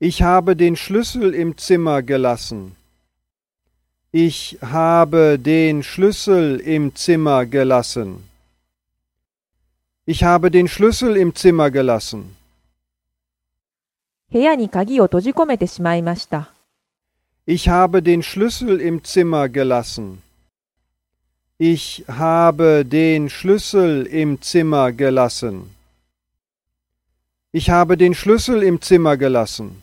Ich habe den Schlüssel im Zimmer gelassen. Ich habe den Schlüssel im Zimmer gelassen. Ich habe den Schlüssel im Zimmer gelassen. Ich habe den Schlüssel im Zimmer gelassen. Ich habe den Schlüssel im Zimmer gelassen. Ich habe den Schlüssel im Zimmer gelassen.